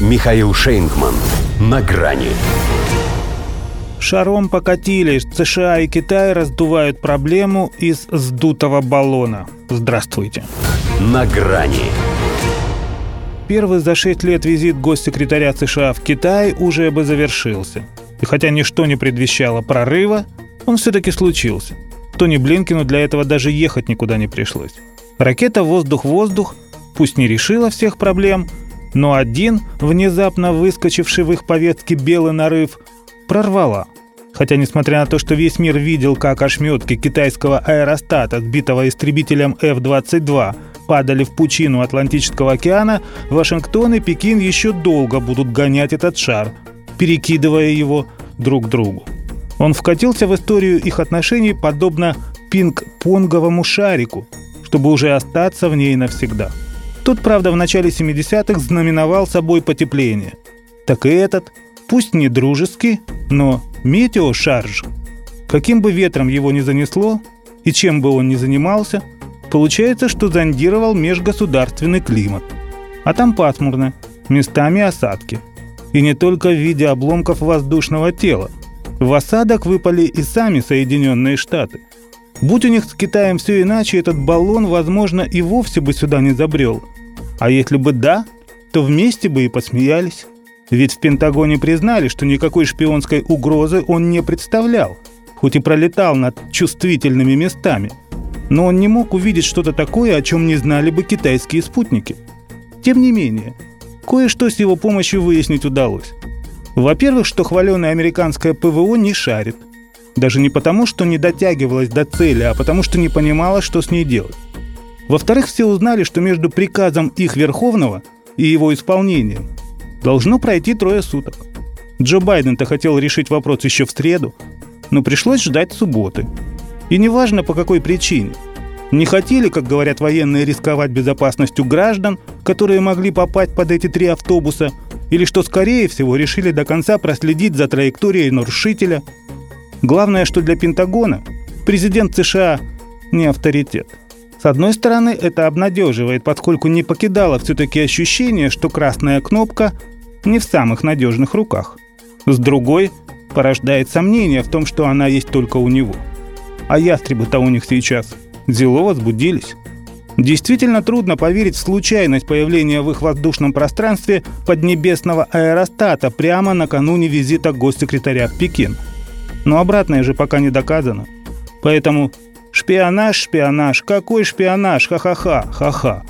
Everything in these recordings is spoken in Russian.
Михаил Шейнгман. На грани. Шаром покатились. США и Китай раздувают проблему из сдутого баллона. Здравствуйте. На грани. Первый за шесть лет визит госсекретаря США в Китай уже бы завершился. И хотя ничто не предвещало прорыва, он все-таки случился. Тони Блинкину для этого даже ехать никуда не пришлось. Ракета «Воздух-воздух» пусть не решила всех проблем, но один, внезапно выскочивший в их повестке белый нарыв, прорвала. Хотя, несмотря на то, что весь мир видел, как ошметки китайского аэростата, сбитого истребителем F-22, падали в пучину Атлантического океана, Вашингтон и Пекин еще долго будут гонять этот шар, перекидывая его друг другу. Он вкатился в историю их отношений подобно пинг-понговому шарику, чтобы уже остаться в ней навсегда. Тут, правда, в начале 70-х знаменовал собой потепление. Так и этот, пусть не дружеский, но метеошарж. Каким бы ветром его ни занесло, и чем бы он ни занимался, получается, что зондировал межгосударственный климат. А там пасмурно, местами осадки. И не только в виде обломков воздушного тела – в осадок выпали и сами Соединенные Штаты. Будь у них с Китаем все иначе, этот баллон, возможно, и вовсе бы сюда не забрел. А если бы да, то вместе бы и посмеялись. Ведь в Пентагоне признали, что никакой шпионской угрозы он не представлял, хоть и пролетал над чувствительными местами. Но он не мог увидеть что-то такое, о чем не знали бы китайские спутники. Тем не менее, кое-что с его помощью выяснить удалось. Во-первых, что хваленое американское ПВО не шарит. Даже не потому, что не дотягивалась до цели, а потому, что не понимала, что с ней делать. Во-вторых, все узнали, что между приказом их Верховного и его исполнением должно пройти трое суток. Джо Байден-то хотел решить вопрос еще в среду, но пришлось ждать субботы. И неважно по какой причине. Не хотели, как говорят военные, рисковать безопасностью граждан, которые могли попасть под эти три автобуса – или что, скорее всего, решили до конца проследить за траекторией нарушителя. Главное, что для Пентагона президент США не авторитет. С одной стороны, это обнадеживает, поскольку не покидало все-таки ощущение, что красная кнопка не в самых надежных руках. С другой, порождает сомнение в том, что она есть только у него. А ястребы-то у них сейчас зело возбудились. Действительно трудно поверить в случайность появления в их воздушном пространстве поднебесного аэростата прямо накануне визита госсекретаря в Пекин. Но обратное же пока не доказано. Поэтому шпионаж, шпионаж, какой шпионаж, ха-ха-ха, ха-ха.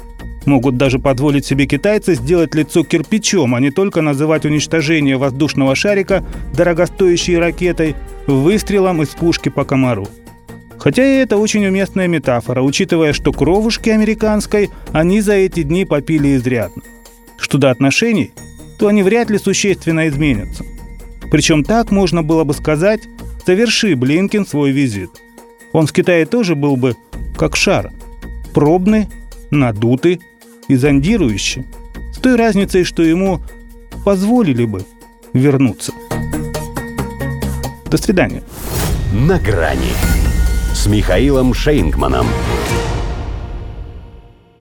Могут даже позволить себе китайцы сделать лицо кирпичом, а не только называть уничтожение воздушного шарика дорогостоящей ракетой выстрелом из пушки по комару. Хотя и это очень уместная метафора, учитывая, что кровушки американской они за эти дни попили изрядно. Что до отношений, то они вряд ли существенно изменятся. Причем так можно было бы сказать, заверши Блинкин свой визит. Он в Китае тоже был бы как шар. Пробный, надутый и зондирующий. С той разницей, что ему позволили бы вернуться. До свидания. На грани с Михаилом Шейнгманом.